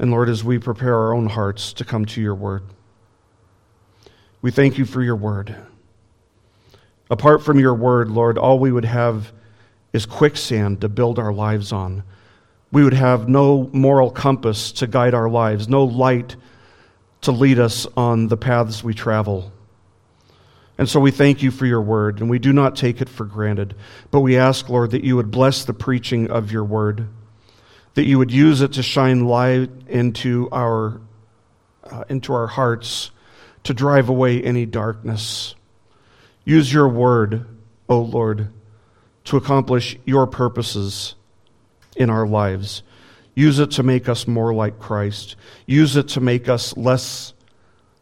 And Lord, as we prepare our own hearts to come to your word, we thank you for your word. Apart from your word, Lord, all we would have is quicksand to build our lives on. We would have no moral compass to guide our lives, no light to lead us on the paths we travel. And so we thank you for your word, and we do not take it for granted. But we ask, Lord, that you would bless the preaching of your word, that you would use it to shine light into our, uh, into our hearts, to drive away any darkness. Use your word, O Lord, to accomplish your purposes in our lives. Use it to make us more like Christ. Use it to make us less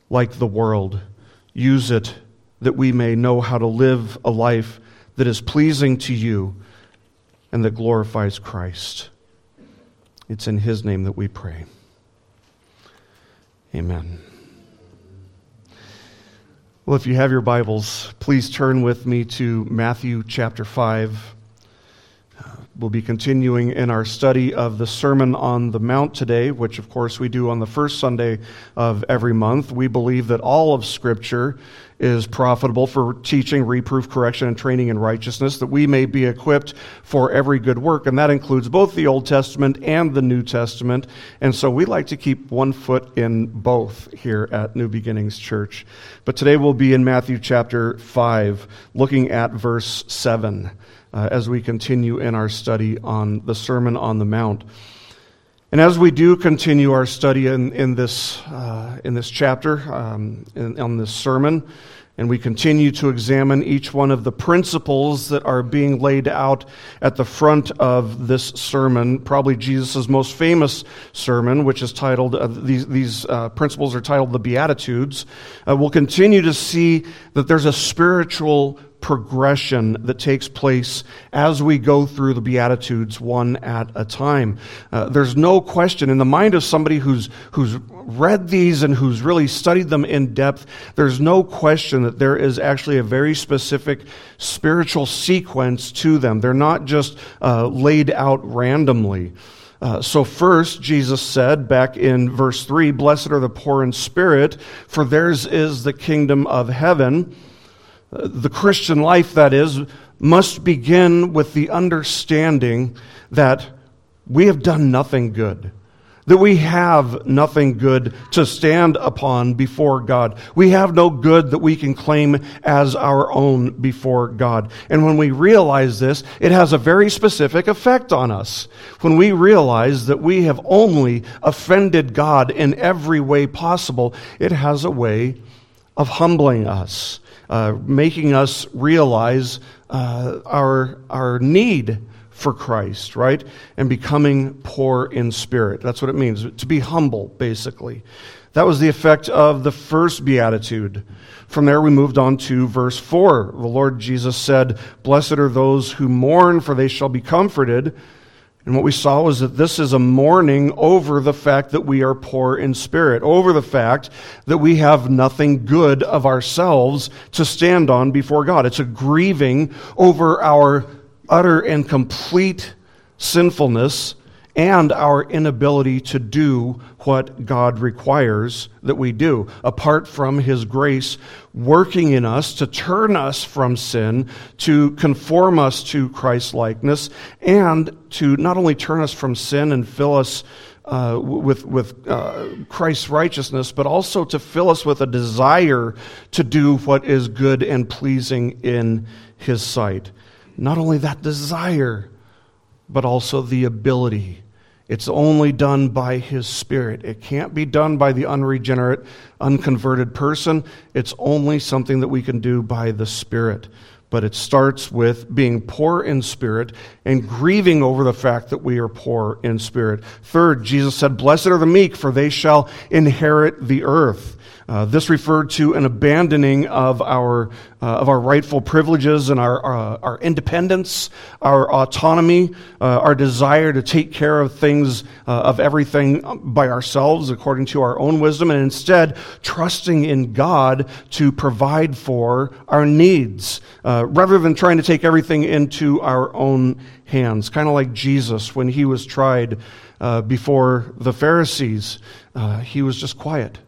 like the world. Use it that we may know how to live a life that is pleasing to you and that glorifies Christ. It's in His name that we pray. Amen. Well, if you have your Bibles, please turn with me to Matthew chapter 5. Uh, we'll be continuing in our study of the Sermon on the Mount today, which, of course, we do on the first Sunday of every month. We believe that all of Scripture is profitable for teaching, reproof, correction, and training in righteousness, that we may be equipped for every good work. And that includes both the Old Testament and the New Testament. And so we like to keep one foot in both here at New Beginnings Church. But today we'll be in Matthew chapter 5, looking at verse 7 uh, as we continue in our study on the Sermon on the Mount. And as we do continue our study in, in, this, uh, in this chapter, um, in, on this sermon, and we continue to examine each one of the principles that are being laid out at the front of this sermon, probably Jesus' most famous sermon, which is titled, uh, these, these uh, principles are titled the Beatitudes. Uh, we'll continue to see that there's a spiritual progression that takes place as we go through the Beatitudes one at a time. Uh, there's no question in the mind of somebody who's, who's read these and who's really studied them in depth, there's no question that there is actually a very specific spiritual sequence to them. They're not just uh, laid out randomly. Uh, so, first, Jesus said back in verse 3 Blessed are the poor in spirit, for theirs is the kingdom of heaven the Christian life, that is, must begin with the understanding that we have done nothing good. That we have nothing good to stand upon before God. We have no good that we can claim as our own before God. And when we realize this, it has a very specific effect on us. When we realize that we have only offended God in every way possible, it has a way of humbling us uh, making us realize uh, our, our need for Christ, right? And becoming poor in spirit. That's what it means, to be humble, basically. That was the effect of the first beatitude. From there, we moved on to verse 4. The Lord Jesus said, Blessed are those who mourn, for they shall be comforted. And what we saw was that this is a mourning over the fact that we are poor in spirit, over the fact that we have nothing good of ourselves to stand on before God. It's a grieving over our utter and complete sinfulness and our inability to do what God requires that we do, apart from His grace working in us to turn us from sin, to conform us to Christ likeness, and to not only turn us from sin and fill us uh, with, with uh, Christ's righteousness, but also to fill us with a desire to do what is good and pleasing in His sight. Not only that desire, but also the ability. It's only done by His Spirit. It can't be done by the unregenerate, unconverted person. It's only something that we can do by the Spirit. But it starts with being poor in spirit and grieving over the fact that we are poor in spirit. Third, Jesus said, Blessed are the meek, for they shall inherit the earth. Uh, this referred to an abandoning of our, uh, of our rightful privileges and our, uh, our independence, our autonomy, uh, our desire to take care of things, uh, of everything by ourselves according to our own wisdom, and instead trusting in God to provide for our needs rather than trying to take everything into our own hands. Kind of like Jesus when he was tried uh, before the Pharisees, uh, he was just quiet.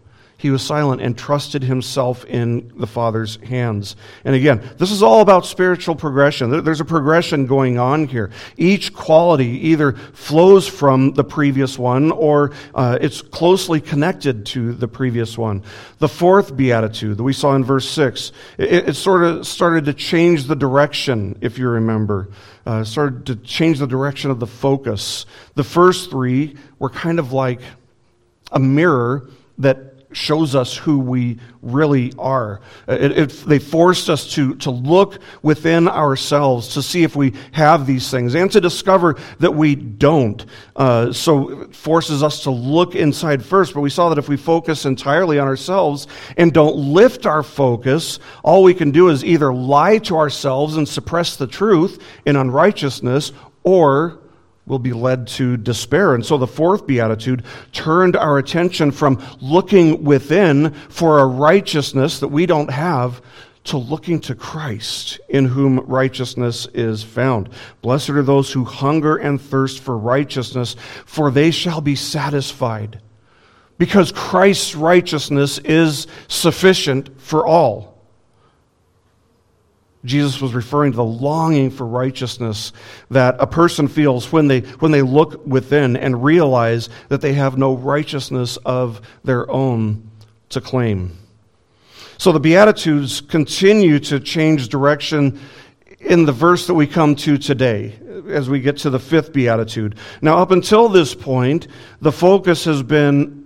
He was silent and trusted himself in the Father's hands. And again, this is all about spiritual progression. There's a progression going on here. Each quality either flows from the previous one or uh, it's closely connected to the previous one. The fourth beatitude that we saw in verse 6, it, it sort of started to change the direction, if you remember. Uh, started to change the direction of the focus. The first three were kind of like a mirror that shows us who we really are. It, it, they forced us to, to look within ourselves to see if we have these things and to discover that we don't. Uh, so it forces us to look inside first. But we saw that if we focus entirely on ourselves and don't lift our focus, all we can do is either lie to ourselves and suppress the truth in unrighteousness or will be led to despair. And so the fourth beatitude turned our attention from looking within for a righteousness that we don't have to looking to Christ, in whom righteousness is found. Blessed are those who hunger and thirst for righteousness, for they shall be satisfied. Because Christ's righteousness is sufficient for all. Jesus was referring to the longing for righteousness that a person feels when they, when they look within and realize that they have no righteousness of their own to claim. So the Beatitudes continue to change direction in the verse that we come to today as we get to the fifth Beatitude. Now, up until this point, the focus has been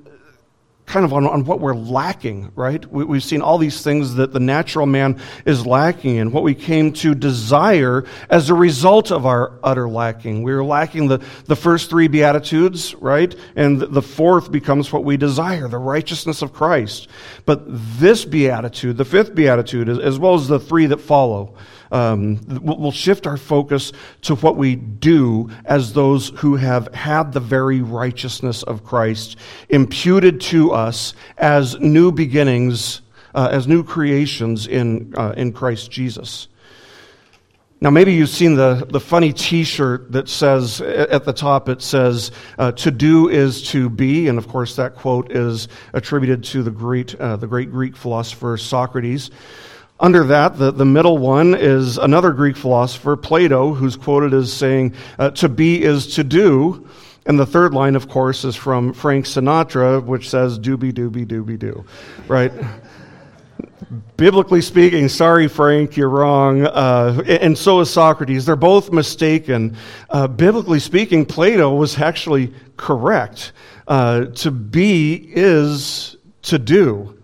kind of on, on what we're lacking, right? We, have seen all these things that the natural man is lacking and what we came to desire as a result of our utter lacking. We are lacking the, the first three Beatitudes, right? And the fourth becomes what we desire, the righteousness of Christ. But this Beatitude, the fifth Beatitude, as well as the three that follow, um, we'll shift our focus to what we do as those who have had the very righteousness of Christ imputed to us as new beginnings, uh, as new creations in, uh, in Christ Jesus. Now, maybe you've seen the, the funny t shirt that says at the top, it says, uh, to do is to be. And of course, that quote is attributed to the great, uh, the great Greek philosopher Socrates. Under that, the, the middle one is another Greek philosopher, Plato, who's quoted as saying, uh, to be is to do. And the third line, of course, is from Frank Sinatra, which says, doobie doobie doobie doo. Right? Biblically speaking, sorry, Frank, you're wrong. Uh, and so is Socrates. They're both mistaken. Uh, biblically speaking, Plato was actually correct. Uh, to be is to do.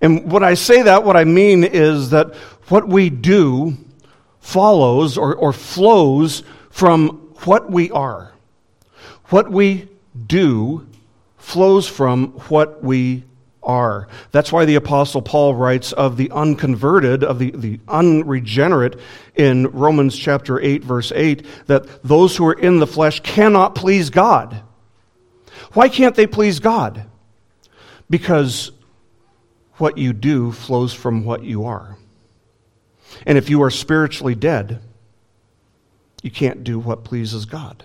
And when I say that, what I mean is that what we do follows or, or flows from what we are. What we do flows from what we are. That's why the Apostle Paul writes of the unconverted, of the, the unregenerate in Romans chapter 8, verse 8, that those who are in the flesh cannot please God. Why can't they please God? Because what you do flows from what you are. And if you are spiritually dead, you can't do what pleases God.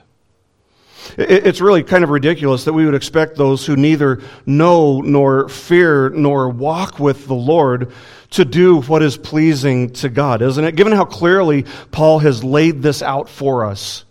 It's really kind of ridiculous that we would expect those who neither know nor fear nor walk with the Lord to do what is pleasing to God, isn't it? Given how clearly Paul has laid this out for us,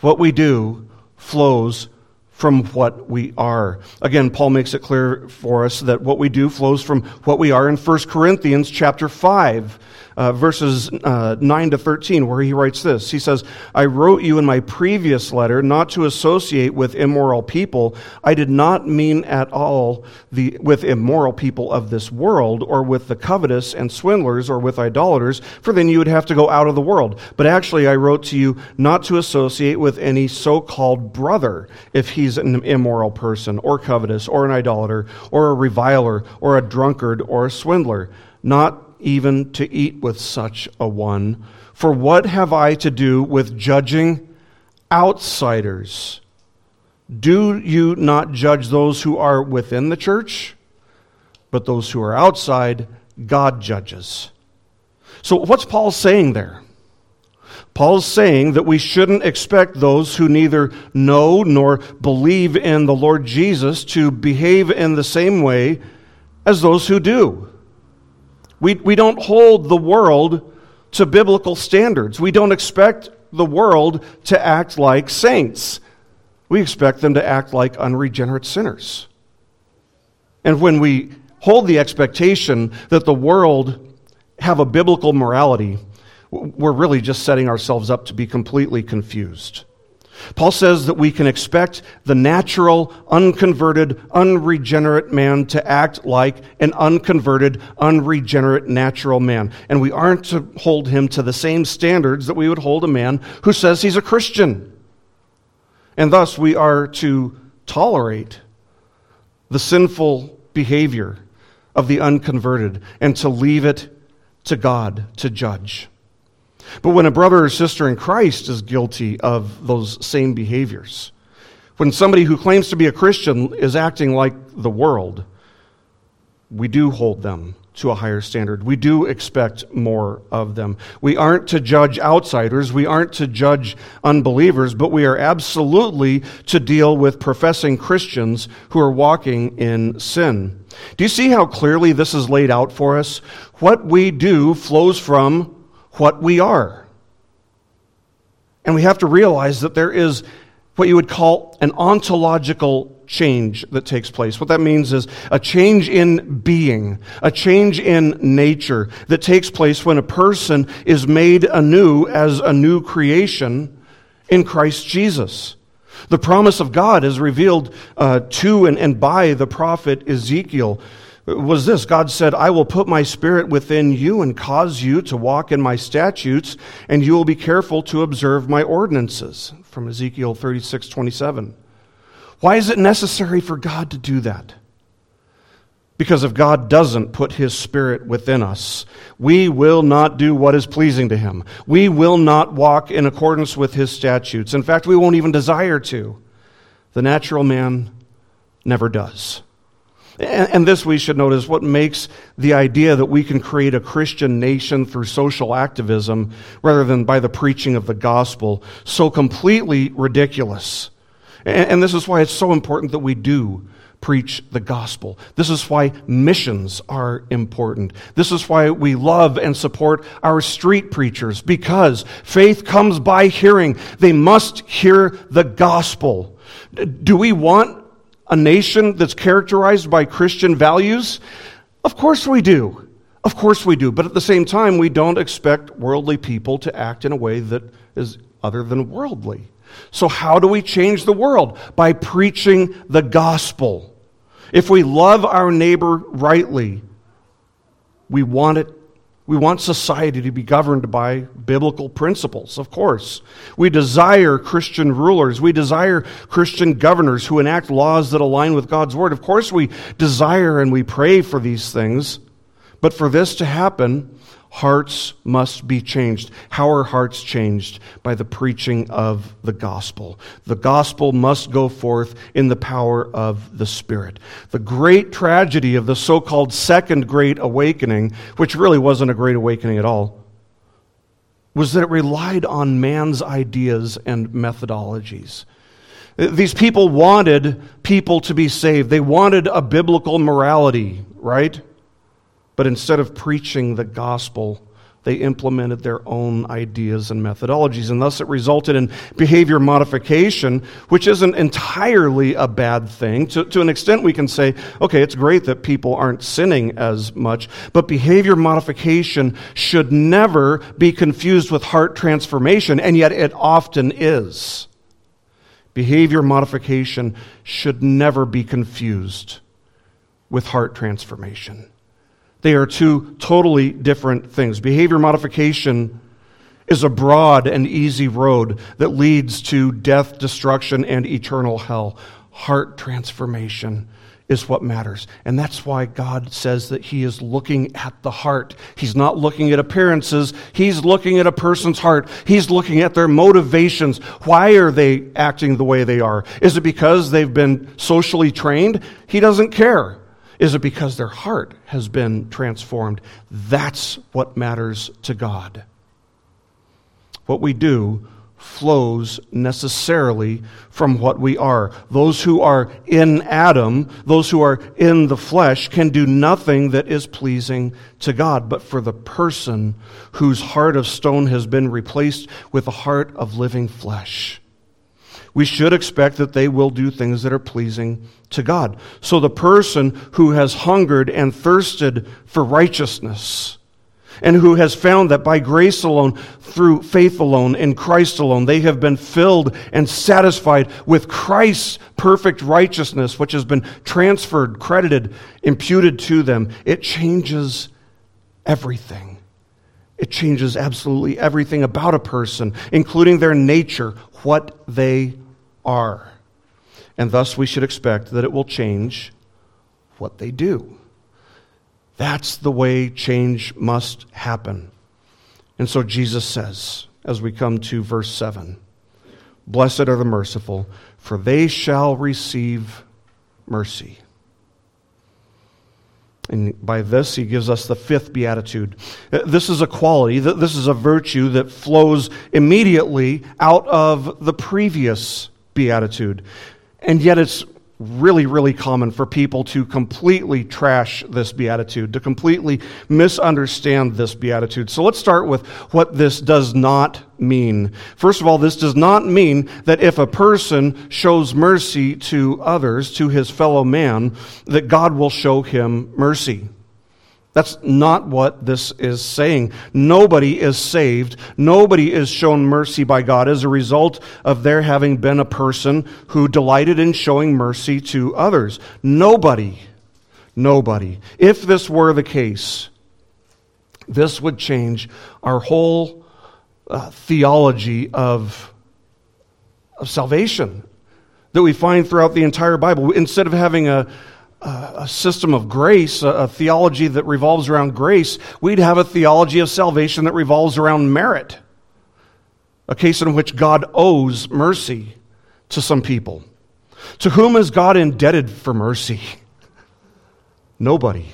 what we do flows from what we are. Again, Paul makes it clear for us that what we do flows from what we are in 1 Corinthians chapter 5 uh, verses uh, 9 to 13, where he writes this. He says, I wrote you in my previous letter not to associate with immoral people. I did not mean at all the, with immoral people of this world, or with the covetous and swindlers, or with idolaters, for then you would have to go out of the world. But actually, I wrote to you not to associate with any so called brother if he's an immoral person, or covetous, or an idolater, or a reviler, or a drunkard, or a swindler. Not even to eat with such a one. For what have I to do with judging outsiders? Do you not judge those who are within the church? But those who are outside, God judges. So, what's Paul saying there? Paul's saying that we shouldn't expect those who neither know nor believe in the Lord Jesus to behave in the same way as those who do. We, we don't hold the world to biblical standards. We don't expect the world to act like saints. We expect them to act like unregenerate sinners. And when we hold the expectation that the world have a biblical morality, we're really just setting ourselves up to be completely confused. Paul says that we can expect the natural, unconverted, unregenerate man to act like an unconverted, unregenerate natural man. And we aren't to hold him to the same standards that we would hold a man who says he's a Christian. And thus, we are to tolerate the sinful behavior of the unconverted and to leave it to God to judge. But when a brother or sister in Christ is guilty of those same behaviors, when somebody who claims to be a Christian is acting like the world, we do hold them to a higher standard. We do expect more of them. We aren't to judge outsiders, we aren't to judge unbelievers, but we are absolutely to deal with professing Christians who are walking in sin. Do you see how clearly this is laid out for us? What we do flows from what we are. And we have to realize that there is what you would call an ontological change that takes place. What that means is a change in being, a change in nature that takes place when a person is made anew as a new creation in Christ Jesus. The promise of God is revealed uh, to and, and by the prophet Ezekiel was this God said, I will put my spirit within you and cause you to walk in my statutes, and you will be careful to observe my ordinances. From Ezekiel 36 27. Why is it necessary for God to do that? Because if God doesn't put his spirit within us, we will not do what is pleasing to him. We will not walk in accordance with his statutes. In fact, we won't even desire to. The natural man never does. And, this we should note is what makes the idea that we can create a Christian nation through social activism rather than by the preaching of the gospel so completely ridiculous. And, this is why it's so important that we do preach the gospel. This is why missions are important. This is why we love and support our street preachers because faith comes by hearing. They must hear the gospel. Do we want a nation that's characterized by Christian values? Of course we do. Of course we do. But at the same time, we don't expect worldly people to act in a way that is other than worldly. So, how do we change the world? By preaching the gospel. If we love our neighbor rightly, we want it we want society to be governed by biblical principles, of course. We desire Christian rulers. We desire Christian governors who enact laws that align with God's word. Of course, we desire and we pray for these things. But for this to happen, hearts must be changed. How are hearts changed? By the preaching of the gospel. The gospel must go forth in the power of the Spirit. The great tragedy of the so called Second Great Awakening, which really wasn't a great awakening at all, was that it relied on man's ideas and methodologies. These people wanted people to be saved. They wanted a biblical morality, right? But instead of preaching the gospel, they implemented their own ideas and methodologies. And thus it resulted in behavior modification, which isn't entirely a bad thing. To, to an extent, we can say, okay, it's great that people aren't sinning as much, but behavior modification should never be confused with heart transformation, and yet it often is. Behavior modification should never be confused with heart transformation. They are two totally different things. Behavior modification is a broad and easy road that leads to death, destruction, and eternal hell. Heart transformation is what matters. And that's why God says that He is looking at the heart. He's not looking at appearances, He's looking at a person's heart. He's looking at their motivations. Why are they acting the way they are? Is it because they've been socially trained? He doesn't care. Is it because their heart has been transformed? That's what matters to God. what we do, flows necessarily from what we are. Those who are in Adam, those who are in the flesh, can do nothing that is pleasing to God. But for the person whose heart of stone has been replaced with a heart of living flesh, we should expect that they will do things that are pleasing to God. So the person who has hungered and thirsted for righteousness, and who has found that by grace alone, through faith alone, in Christ alone, they have been filled and satisfied with Christ's perfect righteousness, which has been transferred, credited, imputed to them. It changes everything. It changes absolutely everything about a person, including their nature, what they are. And thus, we should expect that it will change what they do. That's the way change must happen. And so Jesus says, as we come to verse 7 Blessed are the merciful, for they shall receive mercy. And by this, he gives us the fifth beatitude. This is a quality, this is a virtue that flows immediately out of the previous beatitude. And yet, it's really, really common for people to completely trash this beatitude, to completely misunderstand this beatitude. So let's start with what this does not mean. First of all, this does not mean that if a person shows mercy to others, to his fellow man, that God will show him mercy. That's not what this is saying. Nobody is saved. Nobody is shown mercy by God as a result of there having been a person who delighted in showing mercy to others. Nobody. Nobody. If this were the case, this would change our whole uh, theology of, of salvation that we find throughout the entire Bible. Instead of having a a system of grace, a, theology that revolves around grace, we'd have a theology of salvation that revolves around merit. A case in which God owes mercy to some people. To whom is God indebted for mercy? Nobody.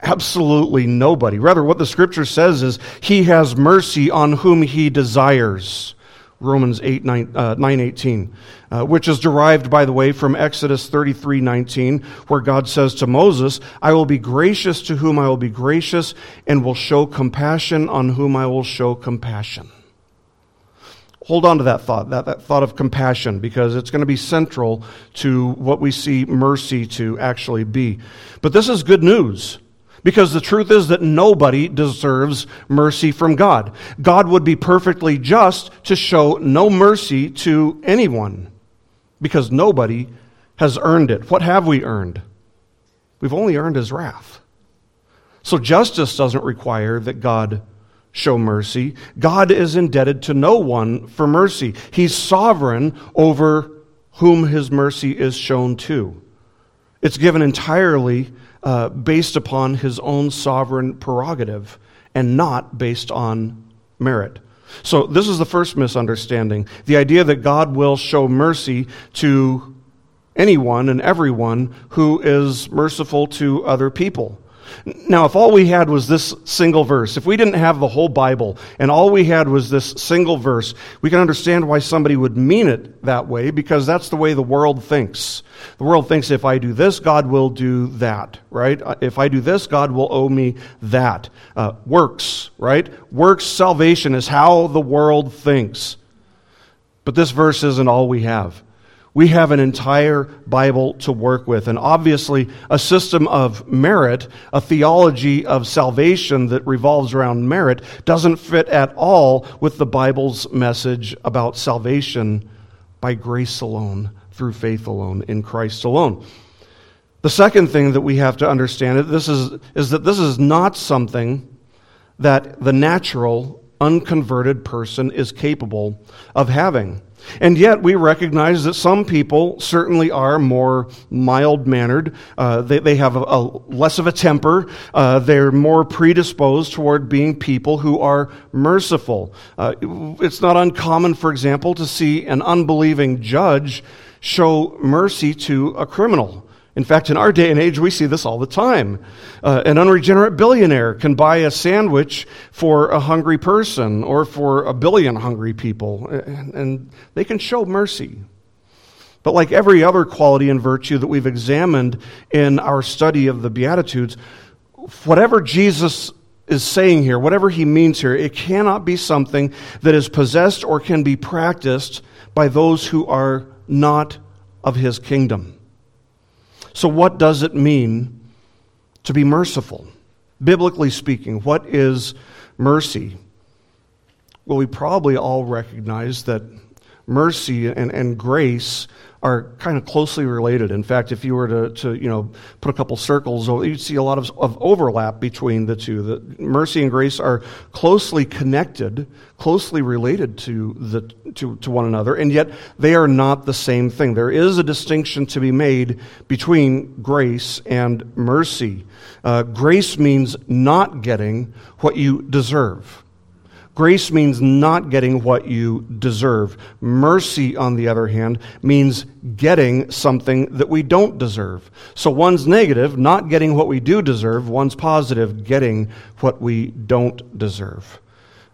Absolutely nobody. Rather, what the scripture says is, He has mercy on whom He desires. Romans 8, 9, uh, 9 18, uh, which is derived, by the way, from Exodus 33 19, where God says to Moses, I will be gracious to whom I will be gracious, and will show compassion on whom I will show compassion. Hold on to that thought, that, that thought of compassion, because it's going to be central to what we see mercy to actually be. But this is good news. Because the truth is that nobody deserves mercy from God. God would be perfectly just to show no mercy to anyone because nobody has earned it. What have we earned? We've only earned his wrath. So justice doesn't require that God show mercy. God is indebted to no one for mercy. He's sovereign over whom his mercy is shown to. It's given entirely uh, based upon his own sovereign prerogative and not based on merit. So, this is the first misunderstanding the idea that God will show mercy to anyone and everyone who is merciful to other people. Now, if all we had was this single verse, if we didn't have the whole Bible and all we had was this single verse, we can understand why somebody would mean it that way because that's the way the world thinks. The world thinks if I do this, God will do that, right? Uh, if I do this, God will owe me that. Uh, works, right? Works salvation is how the world thinks. But this verse isn't all we have we have an entire Bible to work with. And obviously, a system of merit, a theology of salvation that revolves around merit, doesn't fit at all with the Bible's message about salvation by grace alone, through faith alone, in Christ alone. The second thing that we have to understand this is, is that this is not something that the natural, unconverted person is capable of having. And yet, we recognize that some people certainly are more mild mannered. Uh, they, they have a, a, less of a temper. Uh, they're more predisposed toward being people who are merciful. Uh, it's not uncommon, for example, to see an unbelieving judge show mercy to a criminal In fact, in our day and age, we see this all the time. Uh, an unregenerate billionaire can buy a sandwich for a hungry person or for a billion hungry people, and, and they can show mercy. But like every other quality and virtue that we've examined in our study of the Beatitudes, whatever Jesus is saying here, whatever he means here, it cannot be something that is possessed or can be practiced by those who are not of his kingdom. So, what does it mean to be merciful? Biblically speaking, what is mercy? Well, we probably all recognize that mercy and, and grace are kind of closely related. In fact, if you were to, to you know, put a couple circles, you'd see a lot of, of overlap between the two. The, mercy and grace are closely connected, closely related to, the, to, to one another, and yet they are not the same thing. There is a distinction to be made between grace and mercy. Uh, grace means not getting what you deserve. Grace means not getting what you deserve. Mercy, on the other hand, means getting something that we don't deserve. So one's negative, not getting what we do deserve. One's positive, getting what we don't deserve.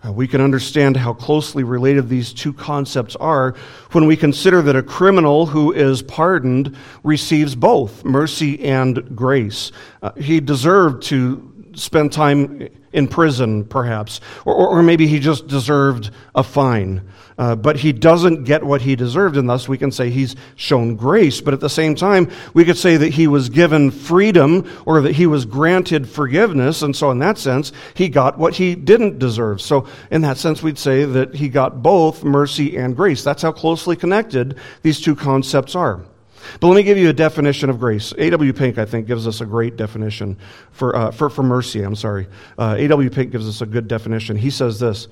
Uh, we can understand how closely related these two concepts are when we consider that a criminal who is pardoned receives both mercy and grace. Uh, he deserved to spend time in prison, perhaps, or, or maybe he just deserved a fine. Uh, but he doesn't get what he deserved, and thus we can say he's shown grace. But at the same time, we could say that he was given freedom or that he was granted forgiveness, and so in that sense, he got what he didn't deserve. So, in that sense, we'd say that he got both mercy and grace. That's how closely connected these two concepts are. But let me give you a definition of grace. A.W. Pink, I think, gives us a great definition for, uh, for, for mercy. I'm sorry. Uh, A.W. Pink gives us a good definition. He says this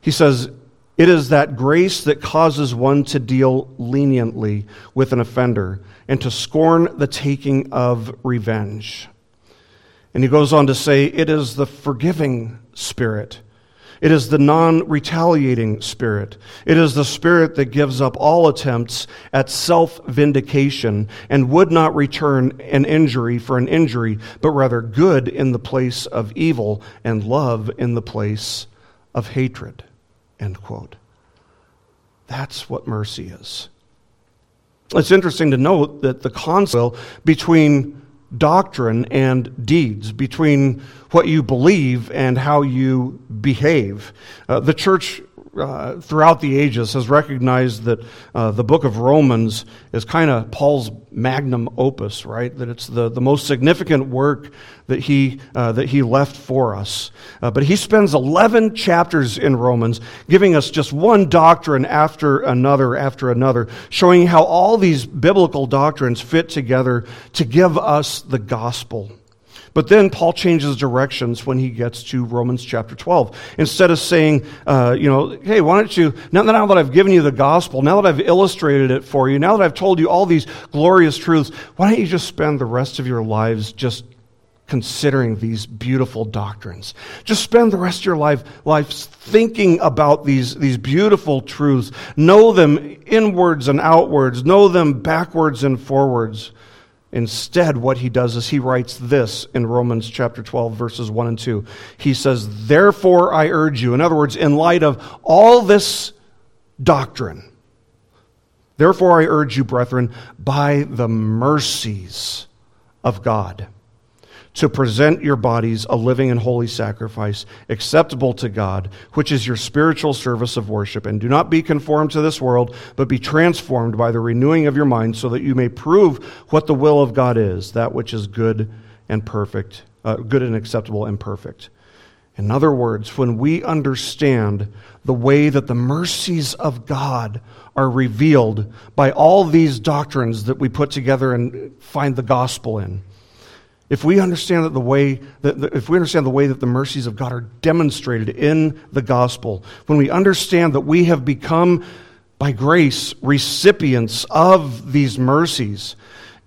He says, It is that grace that causes one to deal leniently with an offender and to scorn the taking of revenge. And he goes on to say, It is the forgiving spirit it is the non retaliating spirit. It is the spirit that gives up all attempts at self vindication and would not return an injury for an injury, but rather good in the place of evil and love in the place of hatred. End quote. That's what mercy is. It's interesting to note that the conflict between doctrine and deeds, between what you believe and how you behave. Uh, the church uh, throughout the ages has recognized that uh, the book of Romans is kind of Paul's magnum opus, right? That it's the, the most significant work that he, uh, that he left for us. Uh, but he spends 11 chapters in Romans giving us just one doctrine after another after another, showing how all these biblical doctrines fit together to give us the gospel. But then Paul changes directions when he gets to Romans chapter 12. Instead of saying, uh, you know, hey, why don't you, now that, now that I've given you the gospel, now that I've illustrated it for you, now that I've told you all these glorious truths, why don't you just spend the rest of your lives just considering these beautiful doctrines. Just spend the rest of your life, life thinking about these, these beautiful truths. Know them inwards and outwards. Know them backwards and forwards. Instead, what he does is he writes this in Romans chapter 12, verses 1 and 2. He says, Therefore I urge you, in other words, in light of all this doctrine, therefore I urge you, brethren, by the mercies of God to present your bodies a living and holy sacrifice, acceptable to God, which is your spiritual service of worship. And do not be conformed to this world, but be transformed by the renewing of your mind, so that you may prove what the will of God is, that which is good and perfect, uh, good and acceptable and perfect. In other words, when we understand the way that the mercies of God are revealed by all these doctrines that we put together and find the gospel in, if we understand that the way that if we understand the way that the mercies of God are demonstrated in the gospel, when we understand that we have become by grace recipients of these mercies,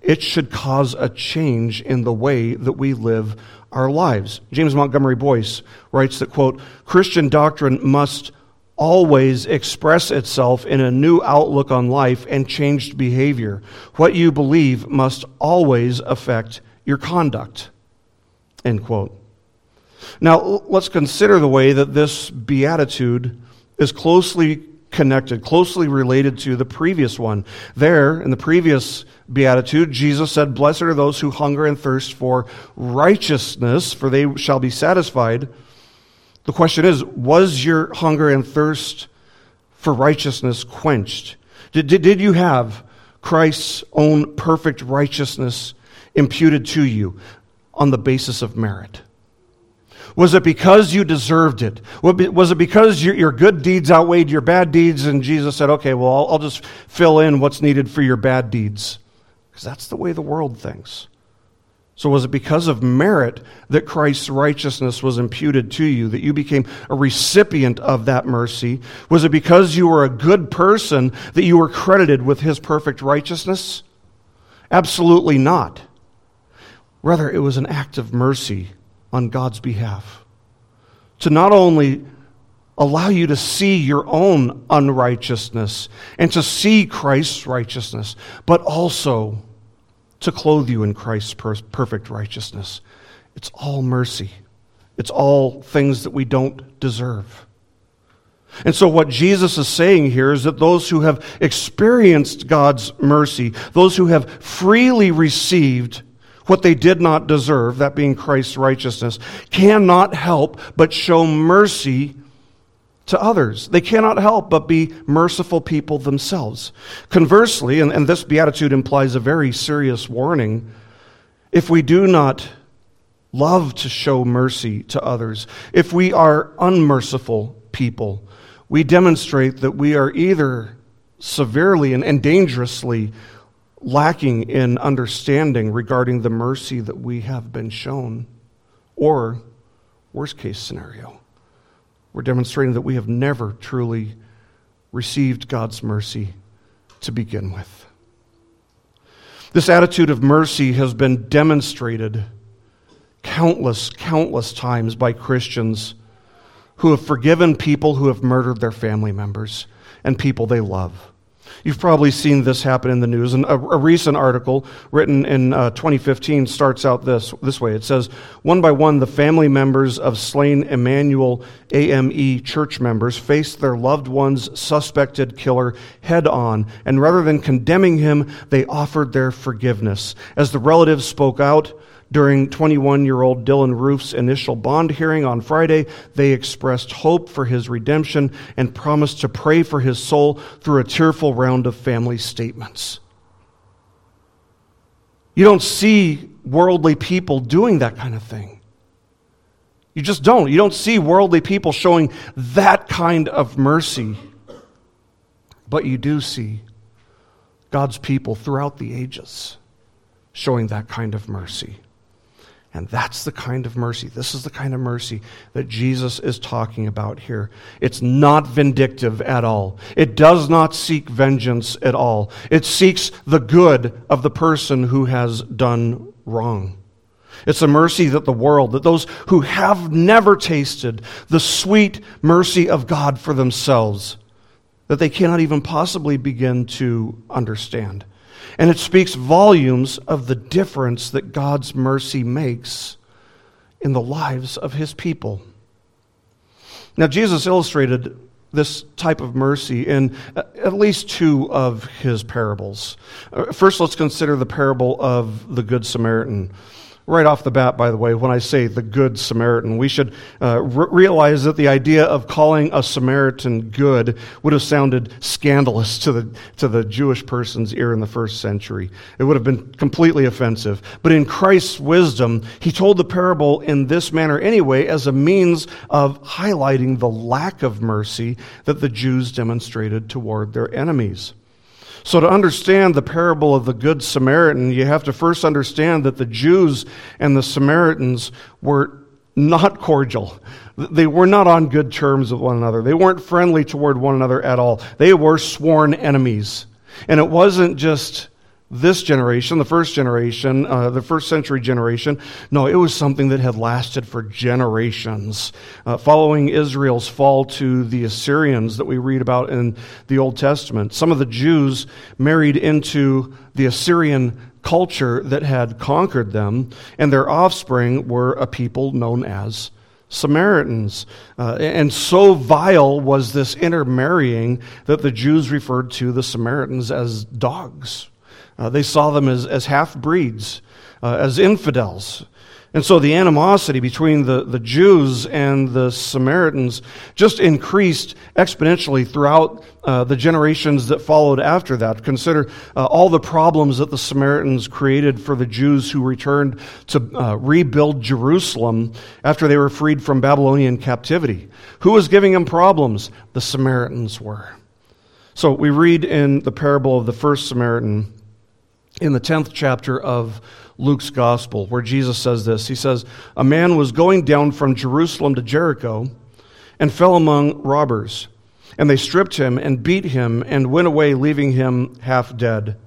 it should cause a change in the way that we live our lives. James Montgomery Boice writes that quote, Christian doctrine must always express itself in a new outlook on life and changed behavior. What you believe must always affect your conduct. End quote. Now, let's consider the way that this beatitude is closely connected, closely related to the previous one. There, in the previous beatitude, Jesus said, Blessed are those who hunger and thirst for righteousness, for they shall be satisfied. The question is, was your hunger and thirst for righteousness quenched? Did, did, did you have Christ's own perfect righteousness imputed to you on the basis of merit? Was it because you deserved it? Was it because your, good deeds outweighed your bad deeds and Jesus said, okay, well, I'll just fill in what's needed for your bad deeds? Because that's the way the world thinks. So, was it because of merit that Christ's righteousness was imputed to you, that you became a recipient of that mercy? Was it because you were a good person that you were credited with his perfect righteousness? Absolutely not. Rather, it was an act of mercy on God's behalf. To not only allow you to see your own unrighteousness and to see Christ's righteousness, but also to clothe you in Christ's perfect righteousness. It's all mercy, it's all things that we don't deserve. And so, what Jesus is saying here is that those who have experienced God's mercy, those who have freely received what they did not deserve, that being Christ's righteousness, cannot help but show mercy to others. They cannot help but be merciful people themselves. Conversely, and, and this beatitude implies a very serious warning, if we do not love to show mercy to others, if we are unmerciful people, we demonstrate that we are either severely and, and dangerously lacking in understanding regarding the mercy that we have been shown, or, worst case scenario, we're demonstrating that we have never truly received God's mercy to begin with. This attitude of mercy has been demonstrated countless, countless times by Christians who have forgiven people who have murdered their family members and people they love. You've probably seen this happen in the news. And a, a recent article written in uh, 2015 starts out this, this way. It says, One by one, the family members of slain Emanuel AME church members faced their loved one's suspected killer head on, and rather than condemning him, they offered their forgiveness. As the relatives spoke out, during 21 year old Dylann Roof's initial bond hearing on Friday, they expressed hope for his redemption and promised to pray for his soul through a tearful round of family statements. You don't see worldly people doing that kind of thing. You just don't. You don't see worldly people showing that kind of mercy. But you do see God's people throughout the ages showing that kind of mercy. And that's the kind of mercy. This is the kind of mercy that Jesus is talking about here. It's not vindictive at all. It does not seek vengeance at all. It seeks the good of the person who has done wrong. It's a mercy that the world, that those who have never tasted the sweet mercy of God for themselves, that they cannot even possibly begin to understand. And it speaks volumes of the difference that God's mercy makes in the lives of his people. Now, Jesus illustrated this type of mercy in at least two of his parables. Uh, first, let's consider the parable of the Good Samaritan. Right off the bat, by the way, when I say the Good Samaritan, we should uh, re- realize that the idea of calling a Samaritan good would have sounded scandalous to the, to the Jewish person's ear in the first century. It would have been completely offensive. But in Christ's wisdom, he told the parable in this manner anyway as a means of highlighting the lack of mercy that the Jews demonstrated toward their enemies. So, to understand the parable of the Good Samaritan, you have to first understand that the Jews and the Samaritans were not cordial. They were not on good terms with one another. They weren't friendly toward one another at all. They were sworn enemies. And it wasn't just this generation, the first generation, uh, the first century generation. No, it was something that had lasted for generations. Uh, following Israel's fall to the Assyrians that we read about in the Old Testament, some of the Jews married into the Assyrian culture that had conquered them, and their offspring were a people known as Samaritans. Uh, and so vile was this intermarrying that the Jews referred to the Samaritans as dogs. Uh, they saw them as, as half breeds, uh, as infidels. And so the animosity between the, the Jews and the Samaritans just increased exponentially throughout uh, the generations that followed after that. Consider uh, all the problems that the Samaritans created for the Jews who returned to uh, rebuild Jerusalem after they were freed from Babylonian captivity. Who was giving them problems? The Samaritans were. So we read in the parable of the first Samaritan in the 10th chapter of Luke's gospel, where Jesus says this. He says, A man was going down from Jerusalem to Jericho and fell among robbers. And they stripped him and beat him and went away, leaving him half dead.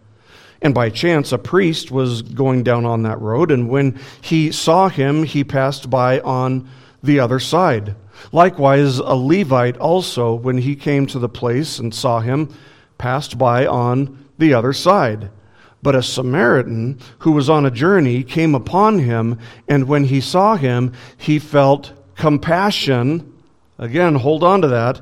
And by chance, a priest was going down on that road, and when he saw him, he passed by on the other side. Likewise, a Levite also, when he came to the place and saw him, passed by on the other side. But a Samaritan who was on a journey came upon him, and when he saw him, he felt compassion. Again, hold on to that.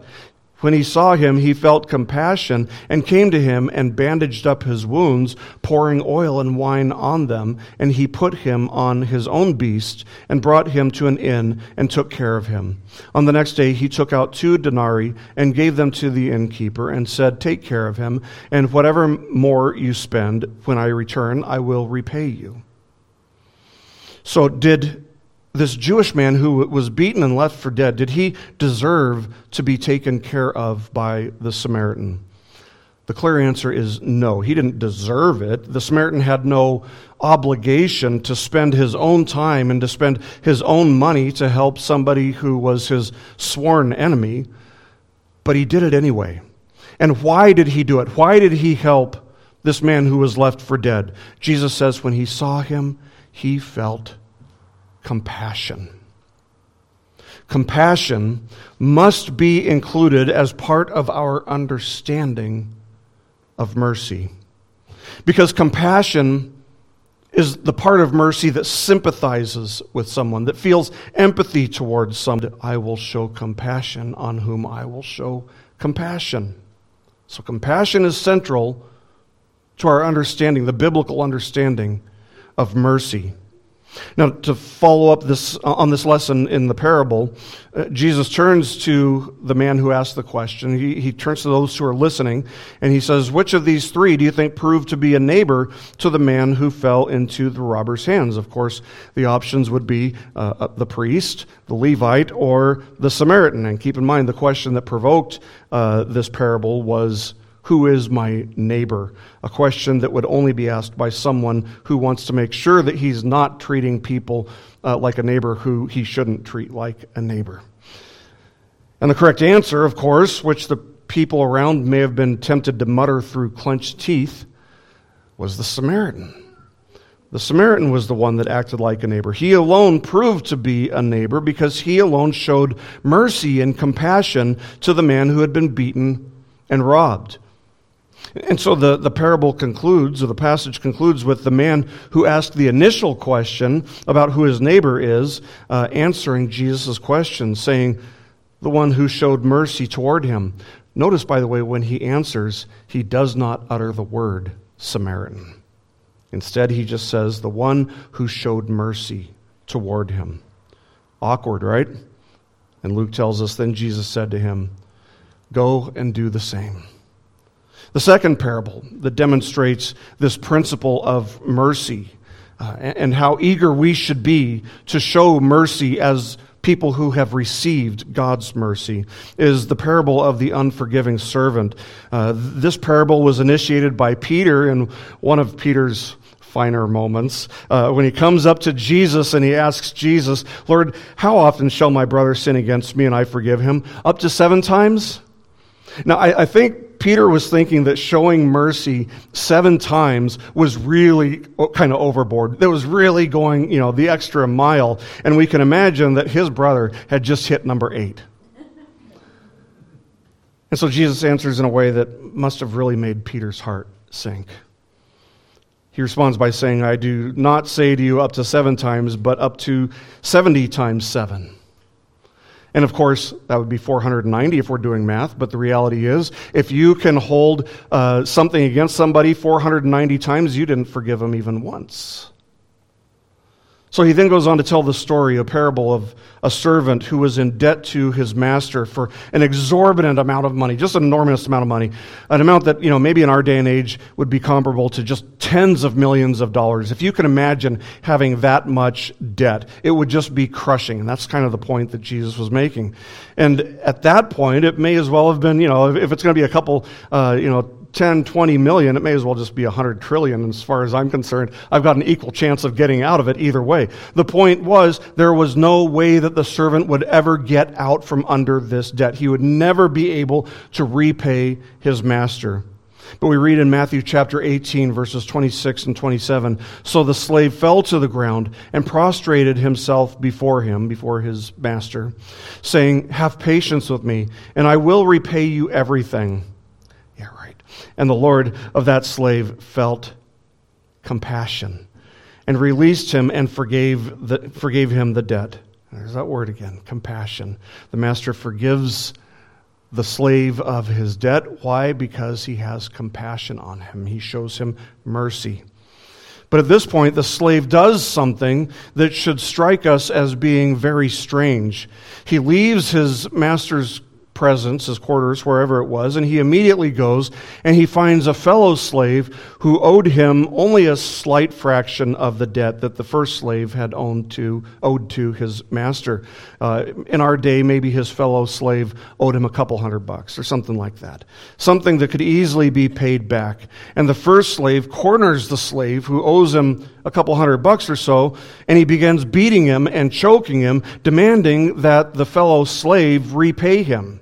When he saw him, he felt compassion and came to him and bandaged up his wounds, pouring oil and wine on them. And he put him on his own beast and brought him to an inn and took care of him. On the next day, he took out two denarii and gave them to the innkeeper and said, Take care of him, and whatever more you spend, when I return, I will repay you. So, did this Jewish man who was beaten and left for dead, did he deserve to be taken care of by the Samaritan? The clear answer is no. He didn't deserve it. The Samaritan had no obligation to spend his own time and to spend his own money to help somebody who was his sworn enemy, but he did it anyway. And why did he do it? Why did he help this man who was left for dead? Jesus says when he saw him, he felt compassion. Compassion must be included as part of our understanding of mercy. Because compassion is the part of mercy that sympathizes with someone, that feels empathy towards someone. I will show compassion on whom I will show compassion. So, compassion is central to our understanding, the biblical understanding of mercy. Now, to follow up this, uh, on this lesson in the parable, uh, Jesus turns to the man who asked the question. He, he turns to those who are listening, and he says, Which of these three do you think proved to be a neighbor to the man who fell into the robber's hands? Of course, the options would be uh, uh the priest, the Levite, or the Samaritan. And keep in mind, the question that provoked uh, this parable was who is my neighbor? A question that would only be asked by someone who wants to make sure that he's not treating people uh, like a neighbor who he shouldn't treat like a neighbor. And the correct answer, of course, which the people around may have been tempted to mutter through clenched teeth, was the Samaritan. The Samaritan was the one that acted like a neighbor. He alone proved to be a neighbor because he alone showed mercy and compassion to the man who had been beaten and robbed. And so the, the parable concludes, or the passage concludes, with the man who asked the initial question about who his neighbor is, uh, answering Jesus' question, saying, The one who showed mercy toward him. Notice, by the way, when he answers, he does not utter the word Samaritan. Instead, he just says, The one who showed mercy toward him. Awkward, right? And Luke tells us, Then Jesus said to him, Go and do the same. The second parable that demonstrates this principle of mercy uh, and how eager we should be to show mercy as people who have received God's mercy is the parable of the unforgiving servant. Uh, this parable was initiated by Peter in one of Peter's finer moments uh, when he comes up to Jesus and he asks Jesus, Lord, how often shall my brother sin against me and I forgive him? Up to seven times? Now, I, I, think Peter was thinking that showing mercy seven times was really uh, kind of overboard. That was really going, you know, the extra mile. And we can imagine that his brother had just hit number eight. And so Jesus answers in a way that must have really made Peter's heart sink. He responds by saying, I do not say to you up to seven times, but up to 70 times seven. And of course, that would be 490 if we're doing math, but the reality is, if you can hold uh, something against somebody 490 times, you didn't forgive them even once. So he then goes on to tell the story, a parable of a servant who was in debt to his master for an exorbitant amount of money, just an enormous amount of money, an amount that, you know, maybe in our day and age would be comparable to just tens of millions of dollars. If you can imagine having that much debt, it would just be crushing. And that's kind of the point that Jesus was making. And at that point, it may as well have been, you know, if it's going to be a couple, uh, you know, 10, 20 million, it may as well just be 100 trillion. As far as I'm concerned, I've got an equal chance of getting out of it either way. The point was, there was no way that the servant would ever get out from under this debt. He would never be able to repay his master. But we read in Matthew chapter 18, verses 26 and 27 So the slave fell to the ground and prostrated himself before him, before his master, saying, Have patience with me, and I will repay you everything. And the Lord of that slave felt compassion and released him and forgave, the, forgave him the debt. There's that word again compassion. The master forgives the slave of his debt. Why? Because he has compassion on him, he shows him mercy. But at this point, the slave does something that should strike us as being very strange. He leaves his master's presence, his quarters, wherever it was, and he immediately goes and he finds a fellow slave who owed him only a slight fraction of the debt that the first slave had owned to, owed to his master. Uh, in our day, maybe his fellow slave owed him a couple hundred bucks or something like that. Something that could easily be paid back. And the first slave corners the slave who owes him a couple hundred bucks or so, and he begins beating him and choking him, demanding that the fellow slave repay him.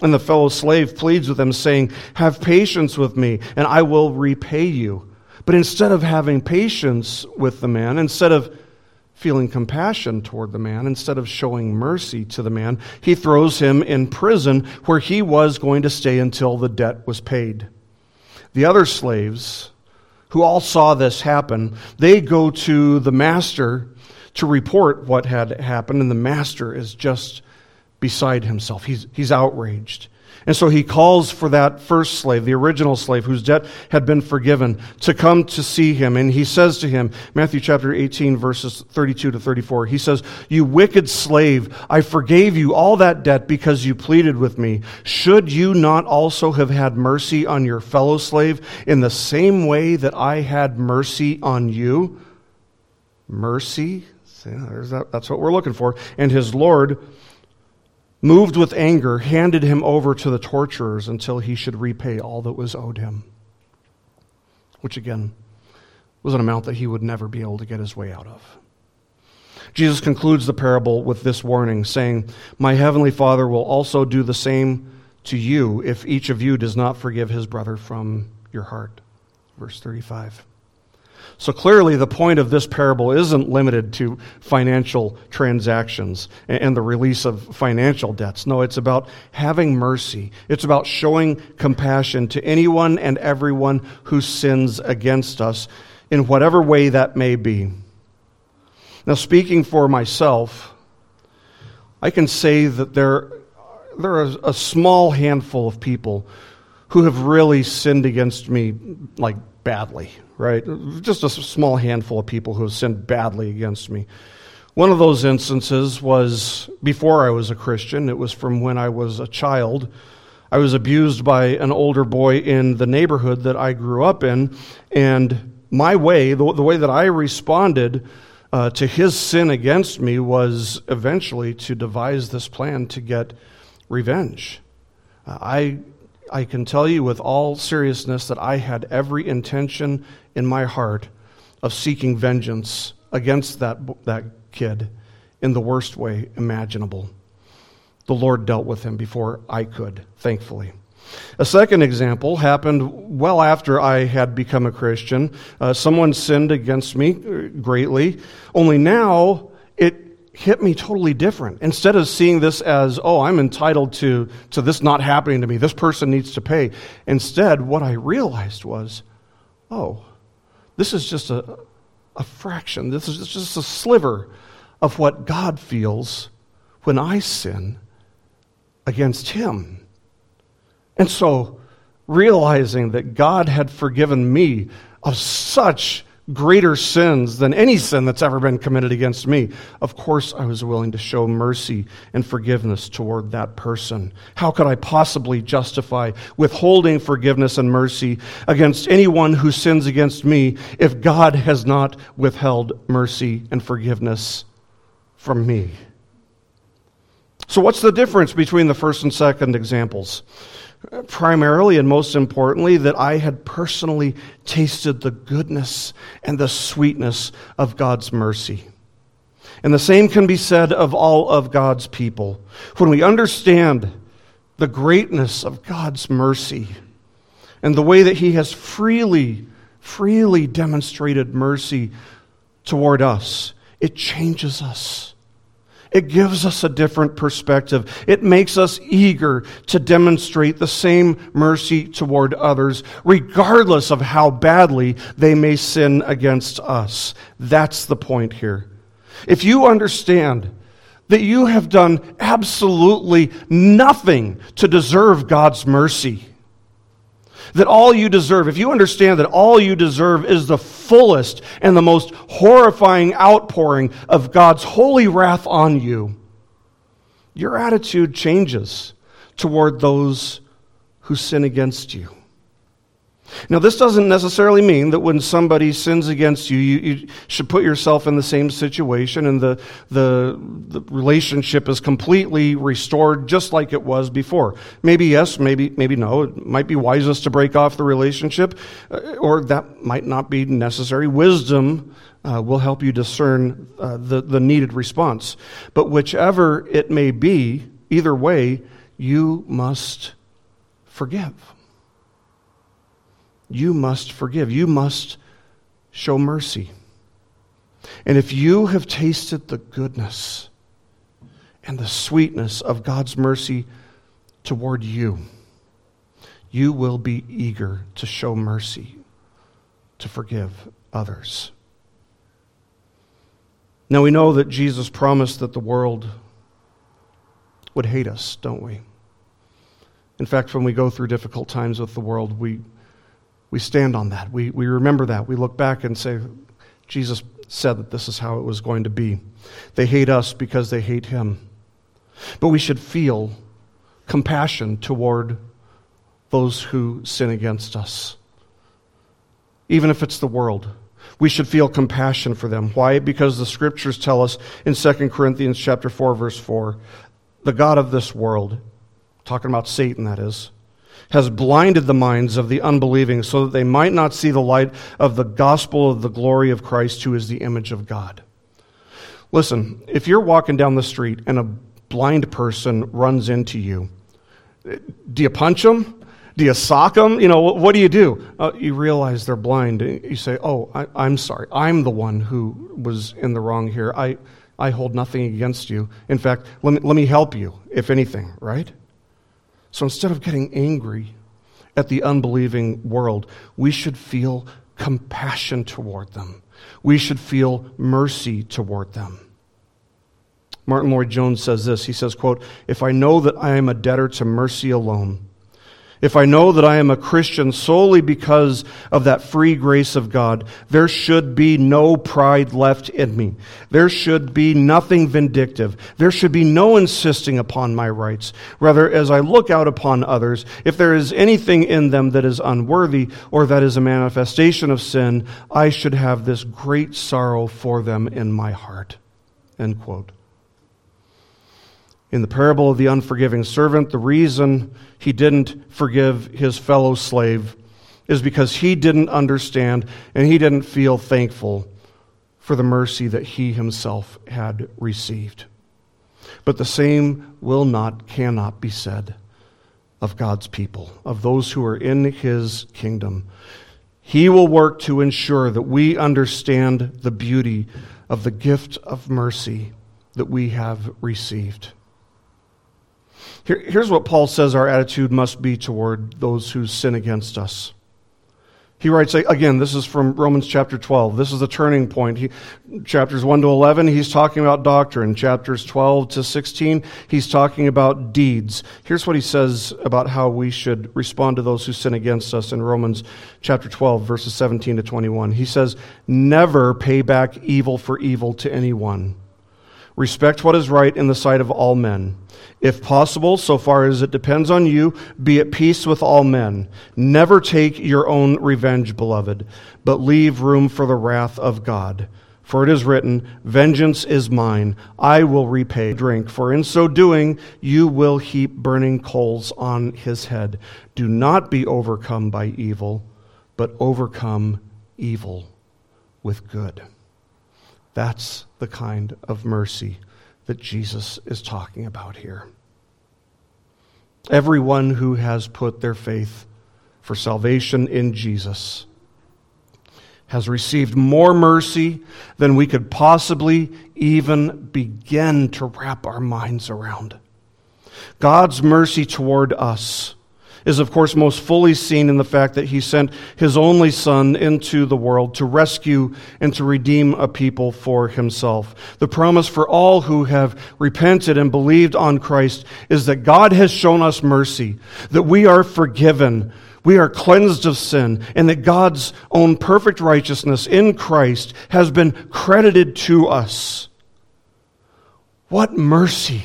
And the fellow slave pleads with him, saying, Have patience with me, and I will repay you. But instead of having patience with the man, instead of feeling compassion toward the man, instead of showing mercy to the man, he throws him in prison where he was going to stay until the debt was paid. The other slaves, who all saw this happen, they go to the master to report what had happened, and the master is just beside himself. He's, he's outraged. And so he calls for that first slave, the original slave, whose debt had been forgiven, to come to see him. And he says to him, Matthew chapter 18, verses 32 to 34, he says, You wicked slave, I forgave you all that debt because you pleaded with me. Should you not also have had mercy on your fellow slave in the same way that I had mercy on you? Mercy? See, that, that's what we're looking for. And his Lord moved with anger, handed him over to the torturers until he should repay all that was owed him. Which, again, was an amount that he would never be able to get his way out of. Jesus concludes the parable with this warning, saying, My heavenly Father will also do the same to you if each of you does not forgive his brother from your heart. Verse 35. So clearly, the point of this parable isn't limited to financial transactions and the release of financial debts. No, it's about having mercy. It's about showing compassion to anyone and everyone who sins against us in whatever way that may be. Now, speaking for myself, I can say that there, there are a small handful of people who have really sinned against me, like badly right? Just a small handful of people who have sinned badly against me. One of those instances was before I was a Christian. It was from when I was a child. I was abused by an older boy in the neighborhood that I grew up in, and my way, the, the way that I responded uh, to his sin against me, was eventually to devise this plan to get revenge. Uh, I I can tell you with all seriousness that I had every intention in my heart of seeking vengeance against that, that kid in the worst way imaginable. the Lord dealt with him before I could, thankfully. A second example happened well after I had become a Christian. Uh, someone sinned against me greatly, only now it hit me totally different. Instead of seeing this as, oh, I'm entitled to, to this not happening to me, this person needs to pay, instead, what I realized was, oh, this is just a, a fraction, this is just a sliver of what God feels when I sin against Him. And so, realizing that God had forgiven me of such greater sins than any sin that's ever been committed against me, of course I was willing to show mercy and forgiveness toward that person. How could I possibly justify withholding forgiveness and mercy against anyone who sins against me if God has not withheld mercy and forgiveness from me? So, what's the difference between the first and second examples? Primarily and most importantly, that I had personally tasted the goodness and the sweetness of God's mercy. And the same can be said of all of God's people. When we understand the greatness of God's mercy and the way that He has freely, freely demonstrated mercy toward us, it changes us. It gives us a different perspective. It makes us eager to demonstrate the same mercy toward others, regardless of how badly they may sin against us. That's the point here. If you understand that you have done absolutely nothing to deserve God's mercy, that all you deserve, if you understand that all you deserve is the fullest and the most horrifying outpouring of God's holy wrath on you, your attitude changes toward those who sin against you. Now, this doesn't necessarily mean that when somebody sins against you, you, you, should put yourself in the same situation and the, the, the relationship is completely restored just like it was before. Maybe yes, maybe, maybe no. It might be wisest to break off the relationship, uh, or that might not be necessary. Wisdom uh, will help you discern uh, the, the needed response. But whichever it may be, either way, you must forgive you must forgive. You must show mercy. And if you have tasted the goodness and the sweetness of God's mercy toward you, you will be eager to show mercy, to forgive others. Now we know that Jesus promised that the world would hate us, don't we? In fact, when we go through difficult times with the world, we we stand on that. We, we remember that. We look back and say, Jesus said that this is how it was going to be. They hate us because they hate him. But we should feel compassion toward those who sin against us. Even if it's the world, we should feel compassion for them. Why? Because the scriptures tell us in 2 Corinthians chapter 4 verse 4, the god of this world, talking about Satan that is, has blinded the minds of the unbelieving so that they might not see the light of the gospel of the glory of Christ, who is the image of God. Listen, if you're walking down the street and a blind person runs into you, do you punch them? Do you sock them? You know, what do you do? Uh, you realize they're blind. You say, Oh, I, am sorry. I'm the one who was in the wrong here. I, I hold nothing against you. In fact, let me, let me help you, if anything, right? So instead of getting angry at the unbelieving world, we should feel compassion toward them. We should feel mercy toward them. Martyn Lloyd-Jones says this. He says, quote, If I know that I am a debtor to mercy alone, if I know that I am a Christian solely because of that free grace of God, there should be no pride left in me. There should be nothing vindictive. There should be no insisting upon my rights. Rather, as I look out upon others, if there is anything in them that is unworthy or that is a manifestation of sin, I should have this great sorrow for them in my heart. End quote. In the parable of the unforgiving servant, the reason he didn't forgive his fellow slave is because he didn't understand and he didn't feel thankful for the mercy that he himself had received. But the same will not, cannot be said of God's people, of those who are in his kingdom. He will work to ensure that we understand the beauty of the gift of mercy that we have received. Here, here's what Paul says our attitude must be toward those who sin against us. He writes, again, this is from Romans chapter 12. This is the turning point. He, chapters 1 to 11, he's talking about doctrine. Chapters 12 to 16, he's talking about deeds. Here's what he says about how we should respond to those who sin against us in Romans chapter 12, verses 17 to 21. He says, Never pay back evil for evil to anyone. Respect what is right in the sight of all men. If possible, so far as it depends on you, be at peace with all men. Never take your own revenge, beloved, but leave room for the wrath of God. For it is written, Vengeance is mine, I will repay. Drink, for in so doing, you will heap burning coals on his head. Do not be overcome by evil, but overcome evil with good. That's the kind of mercy that Jesus is talking about here. Everyone who has put their faith for salvation in Jesus has received more mercy than we could possibly even begin to wrap our minds around. God's mercy toward us is, of course, most fully seen in the fact that he sent his only Son into the world to rescue and to redeem a people for himself. The promise for all who have repented and believed on Christ is that God has shown us mercy, that we are forgiven. We are cleansed of sin, and that God's own perfect righteousness in Christ has been credited to us. What mercy!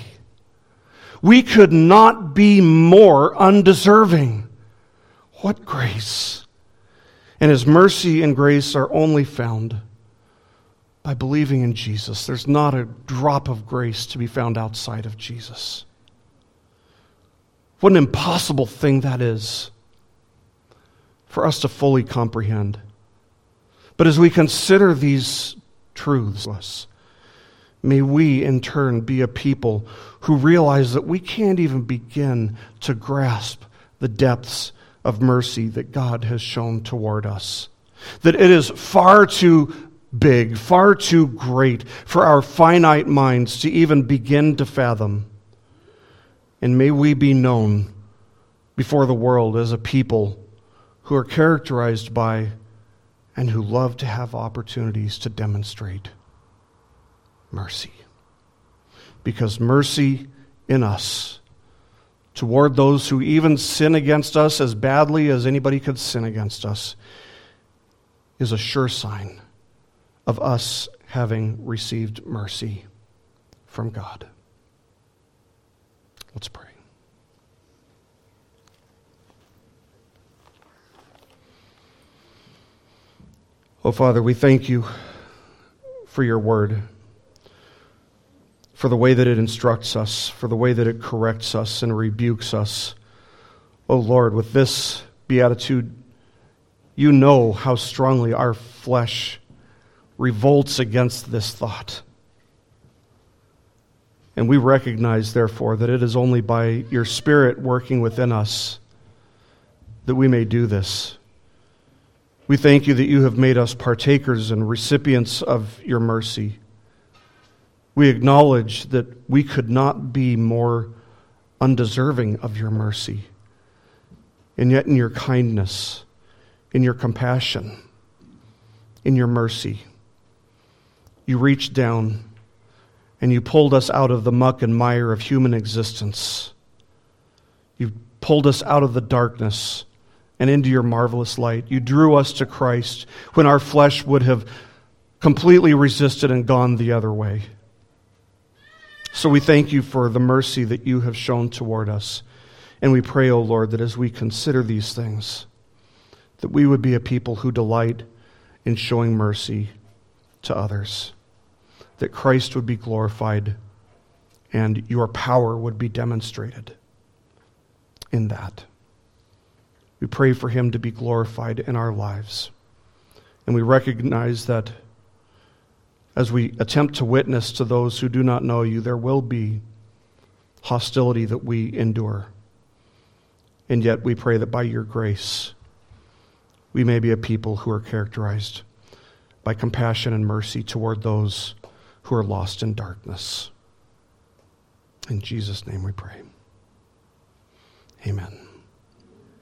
We could not be more undeserving. What grace! And His mercy and grace are only found by believing in Jesus. There's not a drop of grace to be found outside of Jesus. What an impossible thing that is for us to fully comprehend. But as we consider these truths, May we, in turn, be a people who realize that we can't even begin to grasp the depths of mercy that God has shown toward us. That it is far too big, far too great for our finite minds to even begin to fathom. And may we be known before the world as a people who are characterized by and who love to have opportunities to demonstrate mercy. Because mercy in us toward those who even sin against us as badly as anybody could sin against us is a sure sign of us having received mercy from God. Let's pray. Oh, Father, we thank you for your word for the way that it instructs us, for the way that it corrects us and rebukes us. Oh Lord, with this beatitude, you know how strongly our flesh revolts against this thought. And we recognize, therefore, that it is only by your Spirit working within us that we may do this. We thank you that you have made us partakers and recipients of your mercy. We acknowledge that we could not be more undeserving of your mercy. And yet, in your kindness, in your compassion, in your mercy, you reached down and you pulled us out of the muck and mire of human existence. You pulled us out of the darkness and into your marvelous light. You drew us to Christ when our flesh would have completely resisted and gone the other way. So we thank you for the mercy that you have shown toward us. And we pray, O oh Lord, that as we consider these things, that we would be a people who delight in showing mercy to others, that Christ would be glorified and your power would be demonstrated in that. We pray for him to be glorified in our lives. And we recognize that As we attempt to witness to those who do not know you, there will be hostility that we endure. And yet we pray that by your grace, we may be a people who are characterized by compassion and mercy toward those who are lost in darkness. In Jesus' name we pray. Amen.